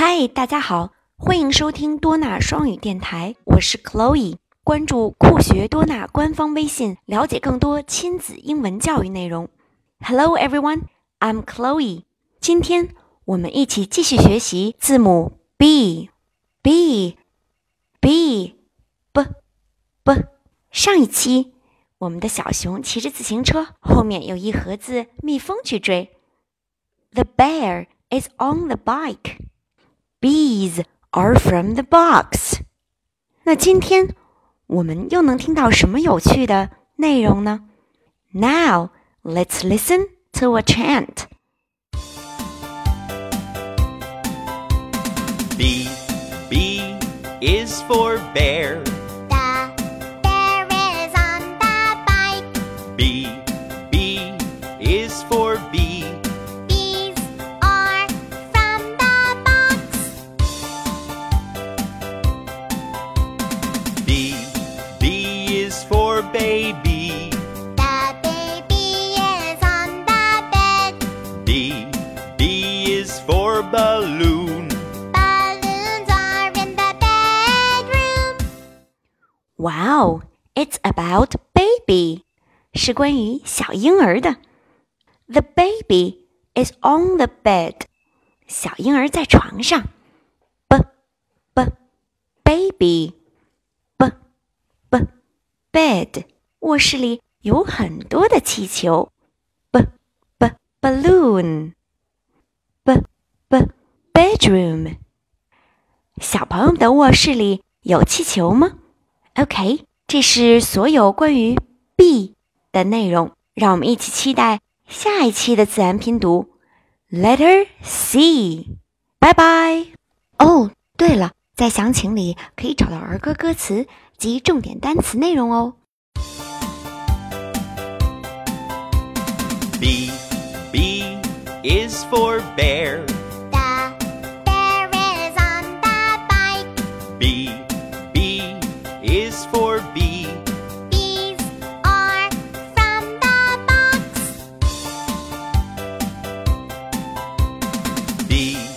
嗨，大家好，欢迎收听多纳双语电台，我是 Chloe。关注酷学多纳官方微信，了解更多亲子英文教育内容。Hello everyone, I'm Chloe。今天我们一起继续学习字母 B B B B B。上一期我们的小熊骑着自行车，后面有一盒子蜜蜂去追。The bear is on the bike. Bees are from the box。那今天我们又能听到什么有趣的内容呢？Now let's listen to a chant. B B is for bear. for balloon. Balloons are in the bedroom. Wow, it's about baby，是关于小婴儿的。The baby is on the bed，小婴儿在床上。b b baby b b bed，卧室里有很多的气球。b b balloon b b bedroom，小朋友的卧室里有气球吗？OK，这是所有关于 B 的内容。让我们一起期待下一期的自然拼读 Letter C。拜拜。哦，对了，在详情里可以找到儿歌歌词及重点单词内容哦。B B is for bear. me.